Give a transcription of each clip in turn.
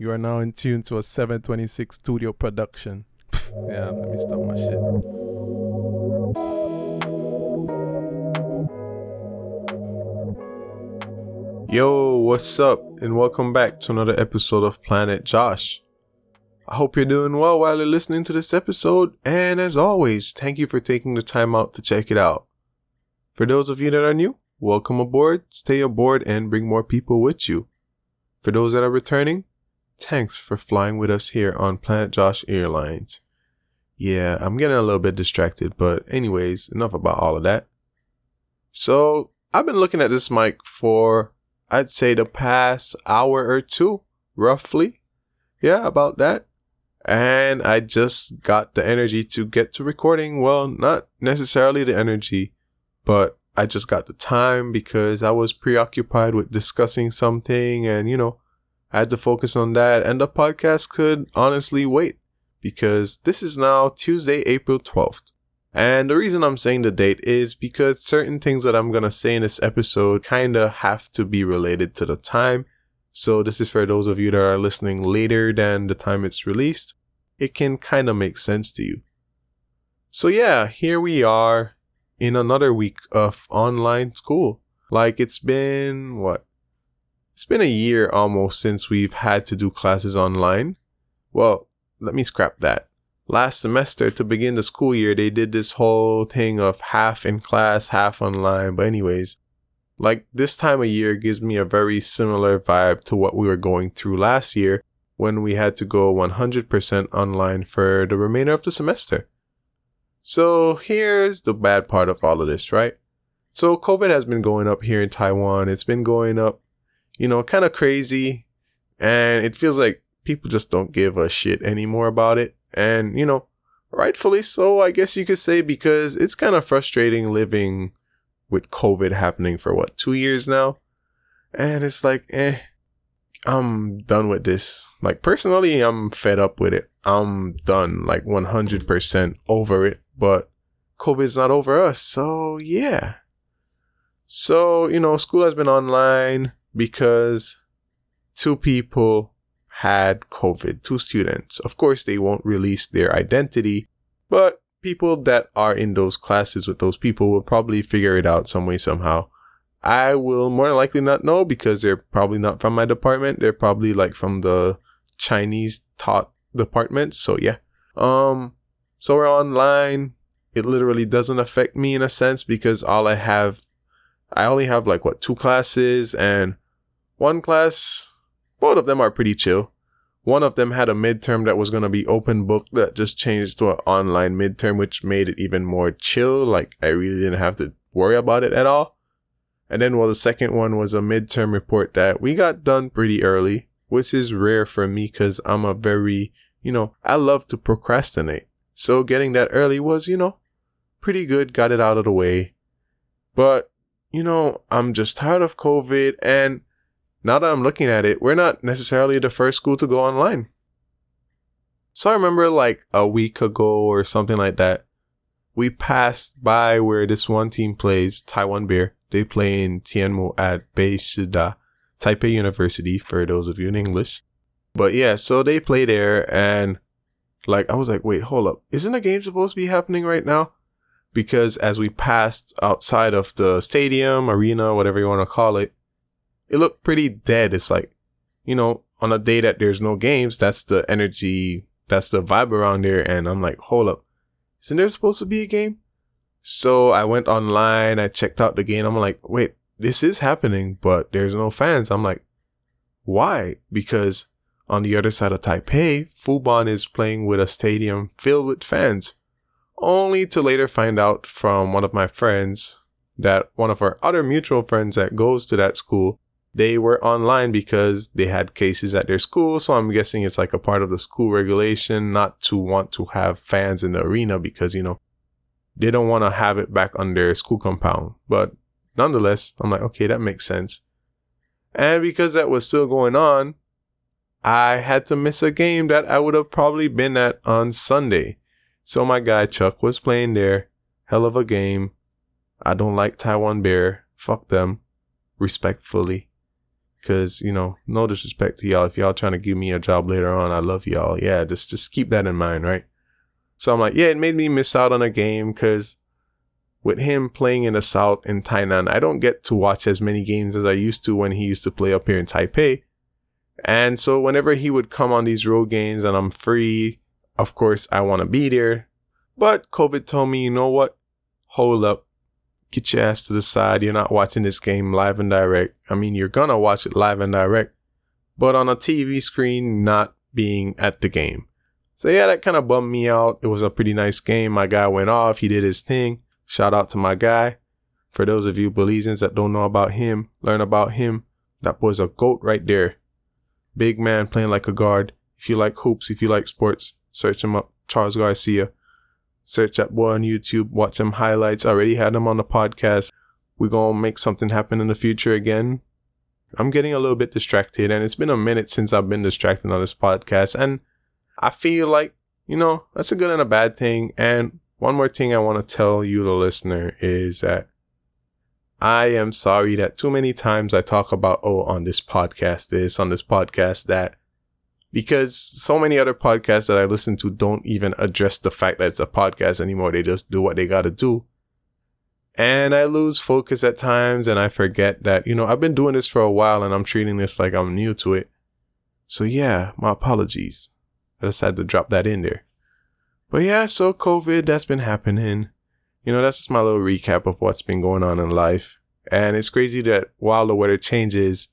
You are now in tune to a 726 studio production. yeah, let me stop my shit. Yo, what's up? And welcome back to another episode of Planet Josh. I hope you're doing well while you're listening to this episode, and as always, thank you for taking the time out to check it out. For those of you that are new, welcome aboard, stay aboard, and bring more people with you. For those that are returning, thanks for flying with us here on Planet Josh Airlines. Yeah, I'm getting a little bit distracted, but anyways, enough about all of that. So, I've been looking at this mic for, I'd say, the past hour or two, roughly. Yeah, about that. And I just got the energy to get to recording. Well, not necessarily the energy, but I just got the time because I was preoccupied with discussing something and, you know, I had to focus on that. And the podcast could honestly wait because this is now Tuesday, April 12th. And the reason I'm saying the date is because certain things that I'm to say in this episode kind of have to be related to the time. So this is for those of you that are listening later than the time it's released. It can kind of make sense to you. So yeah, here we are in another week of online school. Like it's been what? It's been a year almost since we've had to do classes online. Well, let me scrap that. Last semester to begin the school year, they did this whole thing of half in class, half online. But anyways, like this time of year gives me a very similar vibe to what we were going through last year when we had to go 100% online for the remainder of the semester. So here's the bad part of all of this, right? So COVID has been going up here in Taiwan. It's been going up, you know, kind of crazy. And it feels like people just don't give a shit anymore about it. And, you know, rightfully so, I guess you could say, because it's kind of frustrating living with COVID happening for what, two years now? And it's like, eh, I'm done with this. Like, personally, I'm fed up with it. I'm done, like 100% over it but COVID's not over us. So, yeah. So, you know, school has been online because two people had COVID, two students. Of course, they won't release their identity, but people that are in those classes with those people will probably figure it out some way, somehow. I will more likely not know because they're probably not from my department. They're probably like from the Chinese taught department. So yeah. Um, so we're online. It literally doesn't affect me in a sense because all I have, I only have like what, two classes and one class, both of them are pretty chill. One of them had a midterm that was going to be open book that just changed to an online midterm, which made it even more chill. Like I really didn't have to worry about it at all. And then, well, the second one was a midterm report that we got done pretty early, which is rare for me because I'm a very, you know, I love to procrastinate. So getting that early was, you know, pretty good, got it out of the way. But, you know, I'm just tired of COVID. And now that I'm looking at it, we're not necessarily the first school to go online. So I remember like a week ago or something like that, we passed by where this one team plays, Taiwan Beer. They play in Tianmu at Beishida, Taipei University, for those of you in English. But yeah, so they play there and like I was like, wait, hold up. Isn't a game supposed to be happening right now? Because as we passed outside of the stadium, arena, whatever you want to call it, it looked pretty dead. It's like, you know, on a day that there's no games, that's the energy, that's the vibe around there. And I'm like, hold up. Isn't there supposed to be a game? So I went online, I checked out the game. I'm like, wait, this is happening, but there's no fans. I'm like, why? Because on the other side of Taipei, Fubon is playing with a stadium filled with fans, only to later find out from one of my friends that one of our other mutual friends that goes to that school, they were online because they had cases at their school. So I'm guessing it's like a part of the school regulation not to want to have fans in the arena because, you know, they don't want to have it back on their school compound. But nonetheless, I'm like, okay, that makes sense. And because that was still going on, I had to miss a game that I would have probably been at on Sunday. So my guy Chuck was playing there. Hell of a game. I don't like Taiwan Beer. Fuck them. Respectfully. Cause, you know, no disrespect to y'all. If y'all trying to give me a job later on, I love y'all. Yeah, just just keep that in mind, right? So I'm like, yeah, it made me miss out on a game because with him playing in the South in Tainan, I don't get to watch as many games as I used to when he used to play up here in Taipei. And so whenever he would come on these road games and I'm free, of course I want to be there. But COVID told me, you know what? Hold up. Get your ass to the side. You're not watching this game live and direct. I mean, you're gonna watch it live and direct, but on a TV screen, not being at the game. So yeah, that kind of bummed me out. It was a pretty nice game. My guy went off. He did his thing. Shout out to my guy. For those of you Belizeans that don't know about him, learn about him. That boy's a goat right there. Big man playing like a guard. If you like hoops, if you like sports, search him up. Charles Garcia. Search that boy on YouTube. Watch him highlights. I already had him on the podcast. We're going to make something happen in the future again. I'm getting a little bit distracted, and it's been a minute since I've been distracted on this podcast. And I feel like, you know, that's a good and a bad thing. And one more thing I want to tell you, the listener, is that I am sorry that too many times I talk about, oh, on this podcast, this, on this podcast, that, because so many other podcasts that I listen to don't even address the fact that it's a podcast anymore. They just do what they got to do. And I lose focus at times and I forget that, you know, I've been doing this for a while and I'm treating this like I'm new to it. So yeah, my apologies. I had to drop that in there. But yeah, so COVID, that's been happening. You know, that's just my little recap of what's been going on in life. And it's crazy that while the weather changes,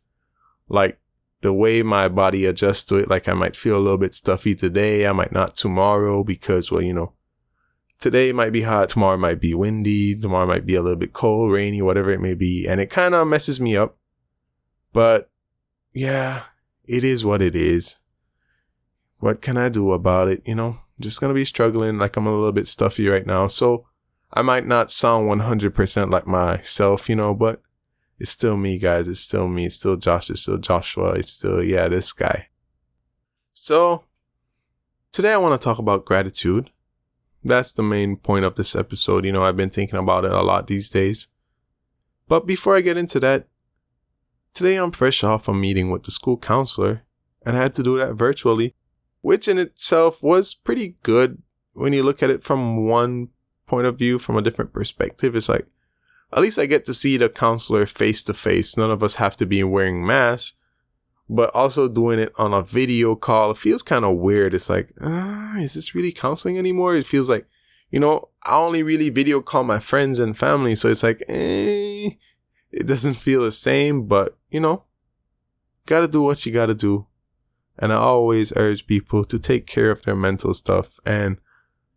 like the way my body adjusts to it, like I might feel a little bit stuffy today, I might not tomorrow because, well, you know, today might be hot, tomorrow might be windy, tomorrow might be a little bit cold, rainy, whatever it may be. And it kind of messes me up. But yeah, it is what it is. What can I do about it? You know, just gonna be struggling. Like I'm a little bit stuffy right now. So I might not sound 100% like myself, you know, but it's still me, guys. It's still me. It's still Josh. It's still Joshua. It's still, yeah, this guy. So today I want to talk about gratitude. That's the main point of this episode. You know, I've been thinking about it a lot these days. But before I get into that, today I'm fresh off a meeting with the school counselor and I had to do that virtually which in itself was pretty good when you look at it from one point of view, from a different perspective. It's like, at least I get to see the counselor face to face. None of us have to be wearing masks, but also doing it on a video call it feels kind of weird. It's like, uh, is this really counseling anymore? It feels like, you know, I only really video call my friends and family, so it's like, eh, it doesn't feel the same, but you know, gotta do what you gotta do and I always urge people to take care of their mental stuff. And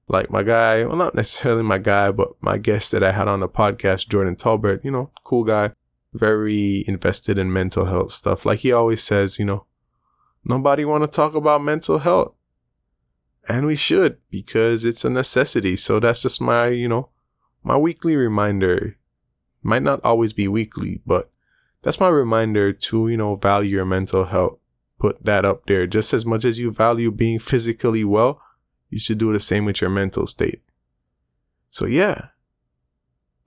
like my guy, well, not necessarily my guy, but my guest that I had on the podcast, Jordan Talbert, you know, cool guy, very invested in mental health stuff. Like he always says, you know, nobody want to talk about mental health. And we should because it's a necessity. So that's just my, you know, my weekly reminder. Might not always be weekly, but that's my reminder to, you know, value your mental health put that up there. Just as much as you value being physically well, you should do the same with your mental state. So, yeah,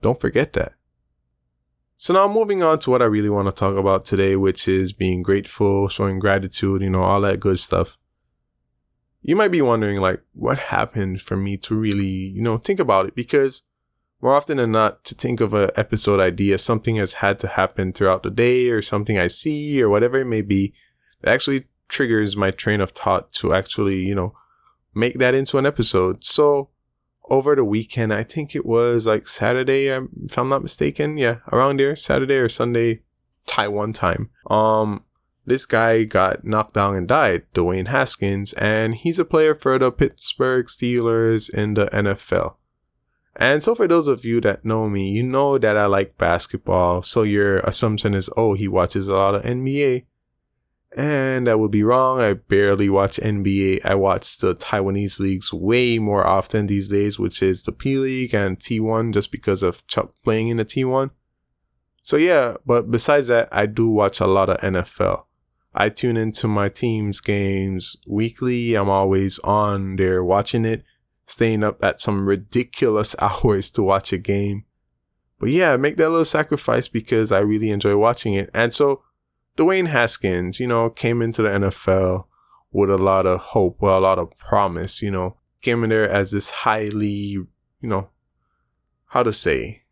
don't forget that. So, now moving on to what I really want to talk about today, which is being grateful, showing gratitude, you know, all that good stuff. You might be wondering, like, what happened for me to really, you know, think about it? Because more often than not, to think of an episode idea, something has had to happen throughout the day or something I see or whatever it may be it actually triggers my train of thought to actually, you know, make that into an episode. So over the weekend, I think it was like Saturday, um, if I'm not mistaken. Yeah, around there, Saturday or Sunday, Taiwan time. Um, this guy got knocked down and died, Dwayne Haskins, and he's a player for the Pittsburgh Steelers in the NFL. And so for those of you that know me, you know that I like basketball. So your assumption is, oh, he watches a lot of NBA. And I would be wrong. I barely watch NBA. I watch the Taiwanese leagues way more often these days, which is the P League and T1, just because of Chuck playing in the T1. So yeah, but besides that, I do watch a lot of NFL. I tune into my team's games weekly. I'm always on there watching it, staying up at some ridiculous hours to watch a game. But yeah, make that little sacrifice because I really enjoy watching it. And so Dwayne Haskins, you know, came into the NFL with a lot of hope, with a lot of promise, you know, came in there as this highly, you know, how to say,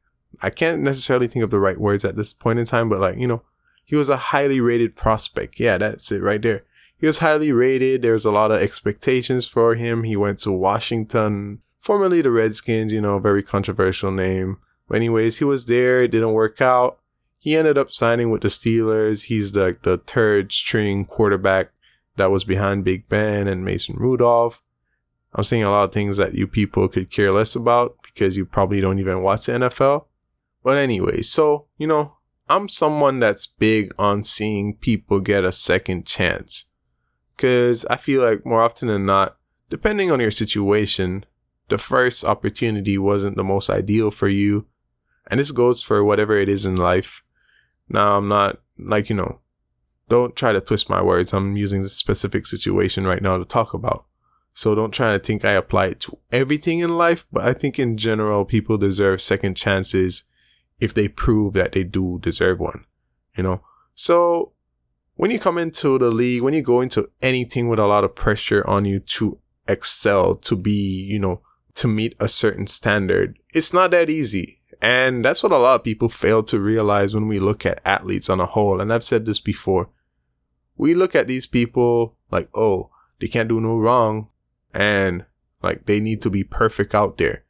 I can't necessarily think of the right words at this point in time, but like, you know, he was a highly rated prospect. Yeah, that's it right there. He was highly rated. There's a lot of expectations for him. He went to Washington, formerly the Redskins, you know, very controversial name. But anyways, he was there. It didn't work out. He ended up signing with the Steelers. He's the, the third string quarterback that was behind Big Ben and Mason Rudolph. I'm saying a lot of things that you people could care less about because you probably don't even watch the NFL. But anyway, so, you know, I'm someone that's big on seeing people get a second chance. Cause I feel like more often than not, depending on your situation, the first opportunity wasn't the most ideal for you. And this goes for whatever it is in life. Now, I'm not like, you know, don't try to twist my words. I'm using the specific situation right now to talk about. So don't try to think I apply it to everything in life, but I think in general, people deserve second chances if they prove that they do deserve one, you know? So when you come into the league, when you go into anything with a lot of pressure on you to excel, to be, you know, to meet a certain standard, it's not that easy. And that's what a lot of people fail to realize when we look at athletes on a whole. And I've said this before. We look at these people like, oh, they can't do no wrong. And like they need to be perfect out there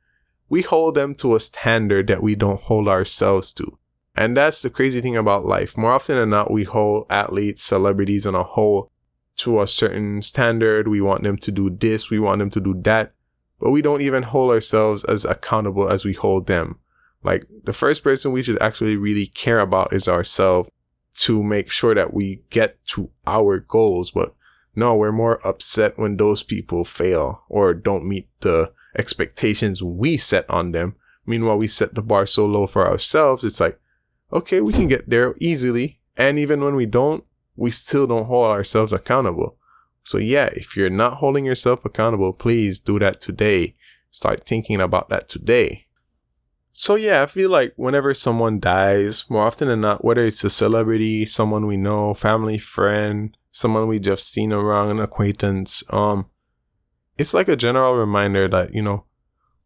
we hold them to a standard that we don't hold ourselves to. And that's the crazy thing about life. More often than not, we hold athletes, celebrities on a whole to a certain standard. We want them to do this, we want them to do that, but we don't even hold ourselves as accountable as we hold them. Like the first person we should actually really care about is ourselves to make sure that we get to our goals. But no, we're more upset when those people fail or don't meet the expectations we set on them. Meanwhile, we set the bar so low for ourselves. It's like, okay, we can get there easily. And even when we don't, we still don't hold ourselves accountable. So yeah, if you're not holding yourself accountable, please do that today. Start thinking about that today. So yeah, I feel like whenever someone dies, more often than not, whether it's a celebrity, someone we know, family, friend, someone we just seen around, an acquaintance, um, it's like a general reminder that, you know,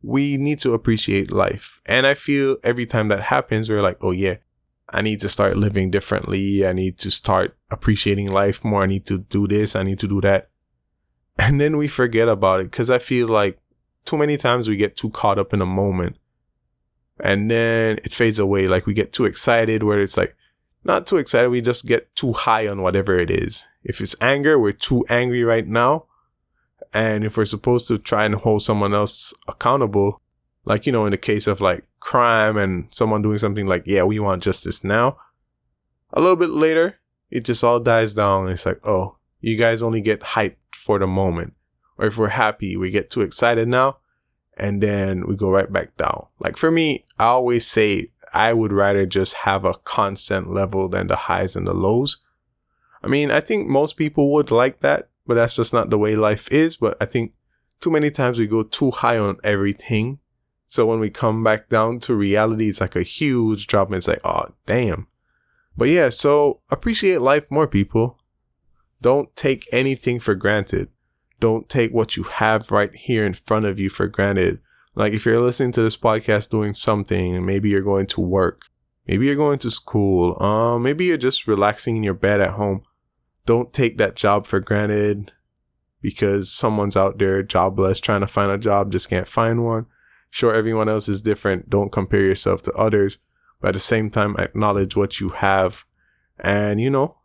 we need to appreciate life. And I feel every time that happens, we're like, oh yeah, I need to start living differently. I need to start appreciating life more. I need to do this. I need to do that. And then we forget about it because I feel like too many times we get too caught up in a moment and then it fades away. Like we get too excited where it's like, not too excited. We just get too high on whatever it is. If it's anger, we're too angry right now. And if we're supposed to try and hold someone else accountable, like, you know, in the case of like crime and someone doing something like, yeah, we want justice now, a little bit later, it just all dies down. it's like, oh, you guys only get hyped for the moment. Or if we're happy, we get too excited now and then we go right back down. Like for me, I always say I would rather just have a constant level than the highs and the lows. I mean, I think most people would like that but that's just not the way life is. But I think too many times we go too high on everything. So when we come back down to reality, it's like a huge drop and it's like, oh, damn. But yeah, so appreciate life more, people. Don't take anything for granted. Don't take what you have right here in front of you for granted. Like if you're listening to this podcast doing something, maybe you're going to work, maybe you're going to school, um, maybe you're just relaxing in your bed at home don't take that job for granted because someone's out there jobless trying to find a job, just can't find one. Sure, everyone else is different. Don't compare yourself to others, but at the same time, acknowledge what you have. And, you know,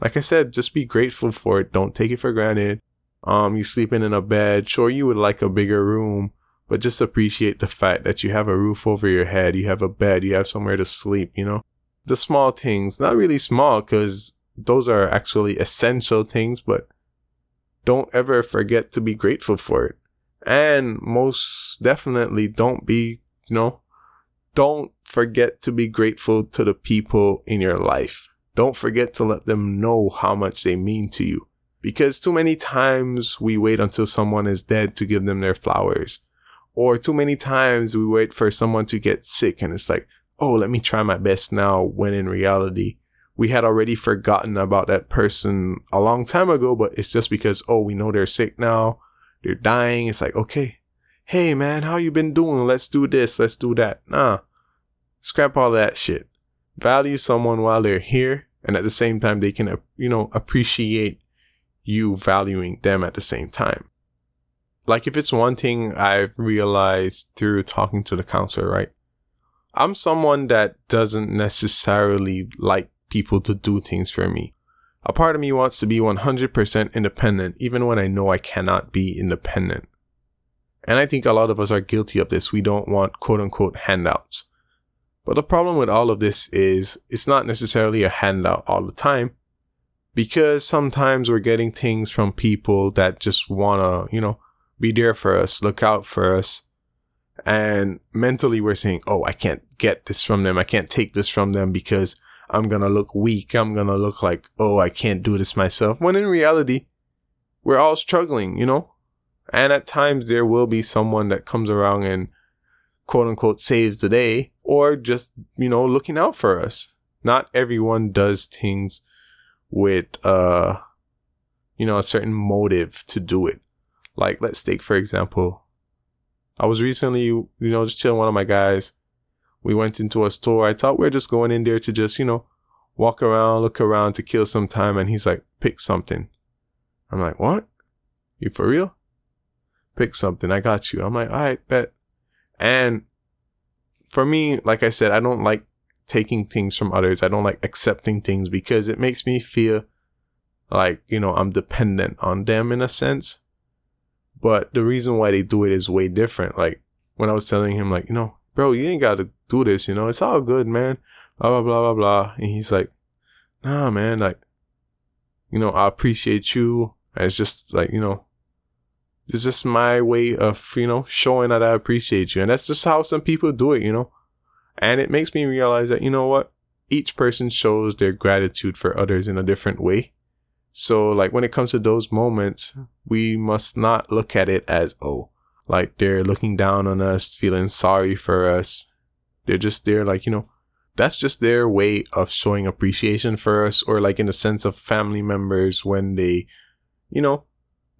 like I said, just be grateful for it. Don't take it for granted. Um, you're sleeping in a bed. Sure, you would like a bigger room, but just appreciate the fact that you have a roof over your head, you have a bed, you have somewhere to sleep, you know? The small things, not really small because those are actually essential things, but don't ever forget to be grateful for it. And most definitely don't be, you know, don't forget to be grateful to the people in your life. Don't forget to let them know how much they mean to you. Because too many times we wait until someone is dead to give them their flowers. Or too many times we wait for someone to get sick and it's like, oh, let me try my best now when in reality we had already forgotten about that person a long time ago, but it's just because, oh, we know they're sick now, they're dying. It's like, okay, hey man, how you been doing? Let's do this, let's do that. Nah, scrap all that shit. Value someone while they're here, and at the same time, they can, you know, appreciate you valuing them at the same time. Like if it's one thing I've realized through talking to the counselor, right? I'm someone that doesn't necessarily like people to do things for me. A part of me wants to be 100% independent, even when I know I cannot be independent. And I think a lot of us are guilty of this. We don't want quote unquote handouts. But the problem with all of this is it's not necessarily a handout all the time because sometimes we're getting things from people that just want to, you know, be there for us, look out for us. And mentally we're saying, oh, I can't get this from them. I can't take this from them because I'm going to look weak. I'm going to look like, oh, I can't do this myself. When in reality, we're all struggling, you know? And at times there will be someone that comes around and quote unquote saves the day or just, you know, looking out for us. Not everyone does things with, uh, you know, a certain motive to do it. Like, let's take, for example, I was recently, you know, just chilling one of my guys. We went into a store. I thought we are just going in there to just, you know, walk around, look around to kill some time. And he's like, pick something. I'm like, what? You for real? Pick something. I got you. I'm like, all right, bet. And for me, like I said, I don't like taking things from others. I don't like accepting things because it makes me feel like, you know, I'm dependent on them in a sense. But the reason why they do it is way different. Like when I was telling him, like, you know, bro, you ain't got to do this, you know, it's all good, man. Blah, blah, blah, blah, blah. And he's like, nah, man, like, you know, I appreciate you. And it's just like, you know, it's just my way of, you know, showing that I appreciate you. And that's just how some people do it, you know. And it makes me realize that, you know what? Each person shows their gratitude for others in a different way. So, like, when it comes to those moments, we must not look at it as, oh, like they're looking down on us, feeling sorry for us. They're just there, like, you know, that's just their way of showing appreciation for us, or like in the sense of family members when they, you know,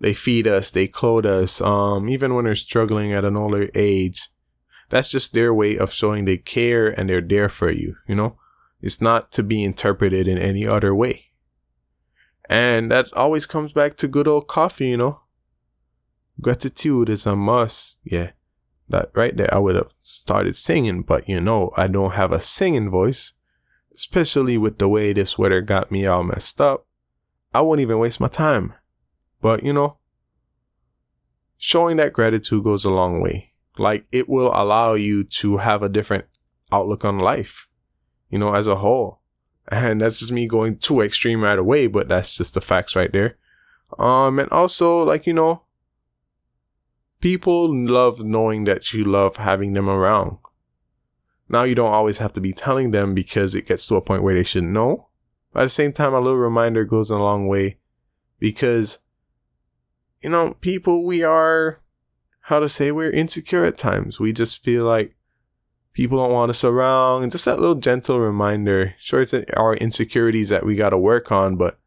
they feed us, they clothe us, um, even when they're struggling at an older age. That's just their way of showing they care and they're there for you, you know? It's not to be interpreted in any other way. And that always comes back to good old coffee, you know. Gratitude is a must. Yeah. That right there, I would have started singing, but you know, I don't have a singing voice. Especially with the way this weather got me all messed up. I won't even waste my time. But you know, showing that gratitude goes a long way. Like it will allow you to have a different outlook on life, you know, as a whole. And that's just me going too extreme right away, but that's just the facts right there. Um, and also, like, you know, people love knowing that you love having them around. Now, you don't always have to be telling them because it gets to a point where they should know. But at the same time, a little reminder goes a long way because, you know, people, we are, how to say, we're insecure at times. We just feel like people don't want us around. And just that little gentle reminder. Sure, it's our insecurities that we got to work on, but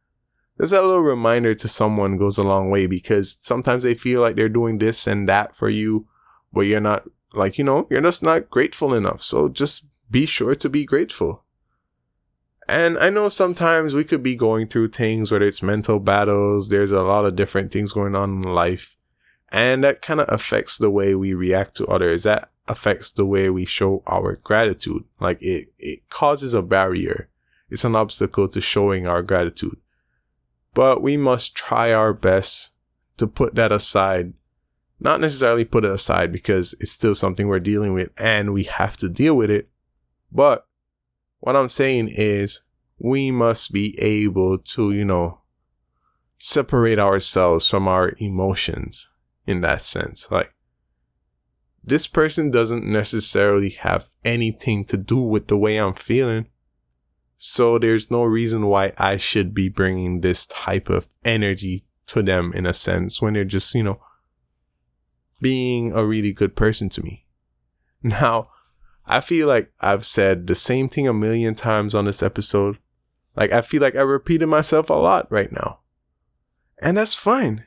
there's that little reminder to someone goes a long way because sometimes they feel like they're doing this and that for you, but you're not like, you know, you're just not grateful enough. So just be sure to be grateful. And I know sometimes we could be going through things, whether it's mental battles, there's a lot of different things going on in life. And that kind of affects the way we react to others. That affects the way we show our gratitude. Like it, it causes a barrier. It's an obstacle to showing our gratitude. But we must try our best to put that aside. Not necessarily put it aside because it's still something we're dealing with and we have to deal with it. But what I'm saying is we must be able to, you know, separate ourselves from our emotions in that sense. Like, this person doesn't necessarily have anything to do with the way I'm feeling. So there's no reason why I should be bringing this type of energy to them in a sense when they're just, you know, being a really good person to me. Now, I feel like I've said the same thing a million times on this episode, Like, I feel like I repeated myself a lot right now. And that's fine.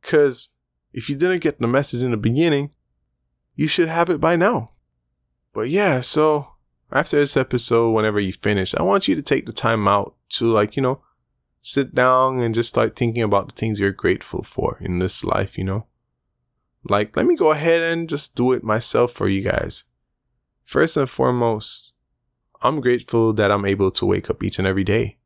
Because if you didn't get the message in the beginning, you should have it by now. But yeah, so after this episode, whenever you finish, I want you to take the time out to, like, you know, sit down and just start thinking about the things you're grateful for in this life, you know? Like, let me go ahead and just do it myself for you guys. First and foremost, I'm grateful that I'm able to wake up each and every day.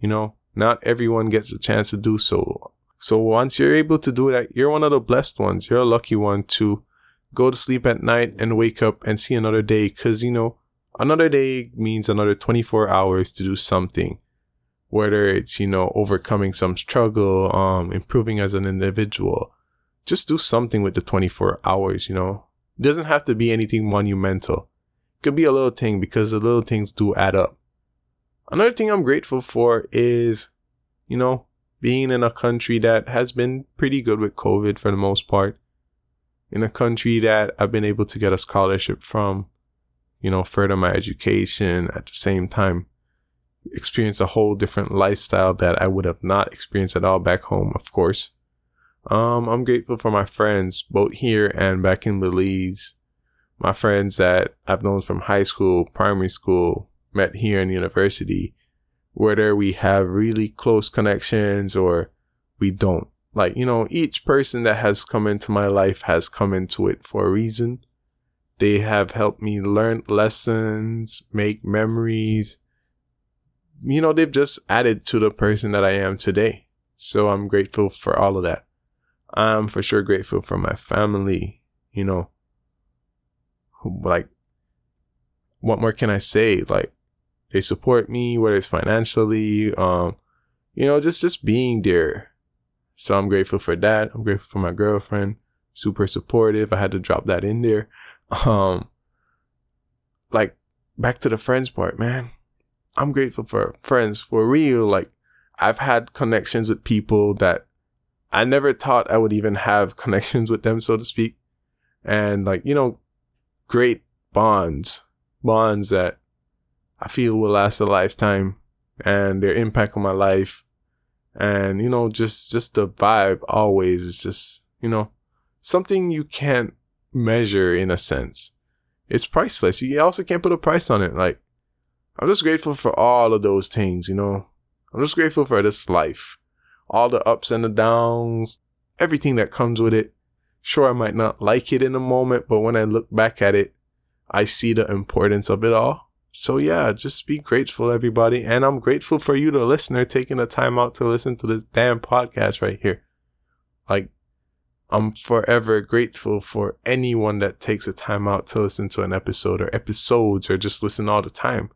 You know, not everyone gets a chance to do so. So once you're able to do that, you're one of the blessed ones. You're a lucky one to go to sleep at night and wake up and see another day. Cause you know, another day means another 24 hours to do something. Whether it's, you know, overcoming some struggle, um, improving as an individual. Just do something with the 24 hours, you know. It doesn't have to be anything monumental. It could be a little thing because the little things do add up. Another thing I'm grateful for is, you know, being in a country that has been pretty good with COVID for the most part. In a country that I've been able to get a scholarship from, you know, further my education at the same time, experience a whole different lifestyle that I would have not experienced at all back home, of course. Um, I'm grateful for my friends, both here and back in Belize. My friends that I've known from high school, primary school, met here in university, whether we have really close connections or we don't. Like, you know, each person that has come into my life has come into it for a reason. They have helped me learn lessons, make memories. You know, they've just added to the person that I am today. So I'm grateful for all of that. I'm for sure grateful for my family, you know. Like, what more can I say? Like, they support me, whether it's financially, um, you know, just just being there. So I'm grateful for that. I'm grateful for my girlfriend, super supportive. I had to drop that in there. Um, like back to the friends part, man. I'm grateful for friends for real. Like I've had connections with people that I never thought I would even have connections with them, so to speak. And like, you know, great bonds, bonds that I feel will last a lifetime and their impact on my life. And, you know, just, just the vibe always is just, you know, something you can't measure in a sense. It's priceless. You also can't put a price on it. Like, I'm just grateful for all of those things, you know. I'm just grateful for this life. All the ups and the downs, everything that comes with it. Sure, I might not like it in a moment, but when I look back at it, I see the importance of it all. So yeah, just be grateful, everybody. And I'm grateful for you, the listener, taking the time out to listen to this damn podcast right here. Like, I'm forever grateful for anyone that takes a time out to listen to an episode or episodes or just listen all the time.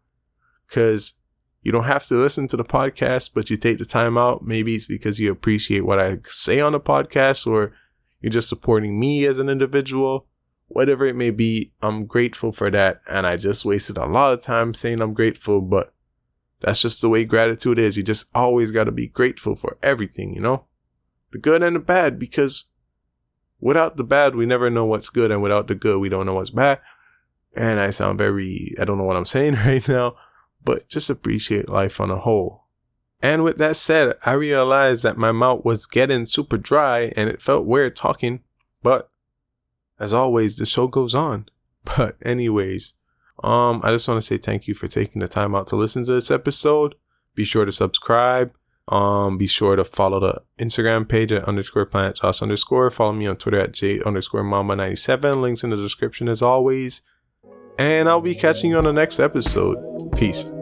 Cause you don't have to listen to the podcast, but you take the time out. Maybe it's because you appreciate what I say on the podcast or you're just supporting me as an individual whatever it may be, I'm grateful for that. And I just wasted a lot of time saying I'm grateful, but that's just the way gratitude is. You just always got to be grateful for everything, you know? The good and the bad, because without the bad, we never know what's good. And without the good, we don't know what's bad. And I sound very, I don't know what I'm saying right now, but just appreciate life on a whole. And with that said, I realized that my mouth was getting super dry and it felt weird talking, but as always, the show goes on. But anyways, um, I just want to say thank you for taking the time out to listen to this episode. Be sure to subscribe. Um, be sure to follow the Instagram page at underscore planet josh underscore. Follow me on Twitter at j underscore mama 97. Links in the description as always. And I'll be catching you on the next episode. Peace.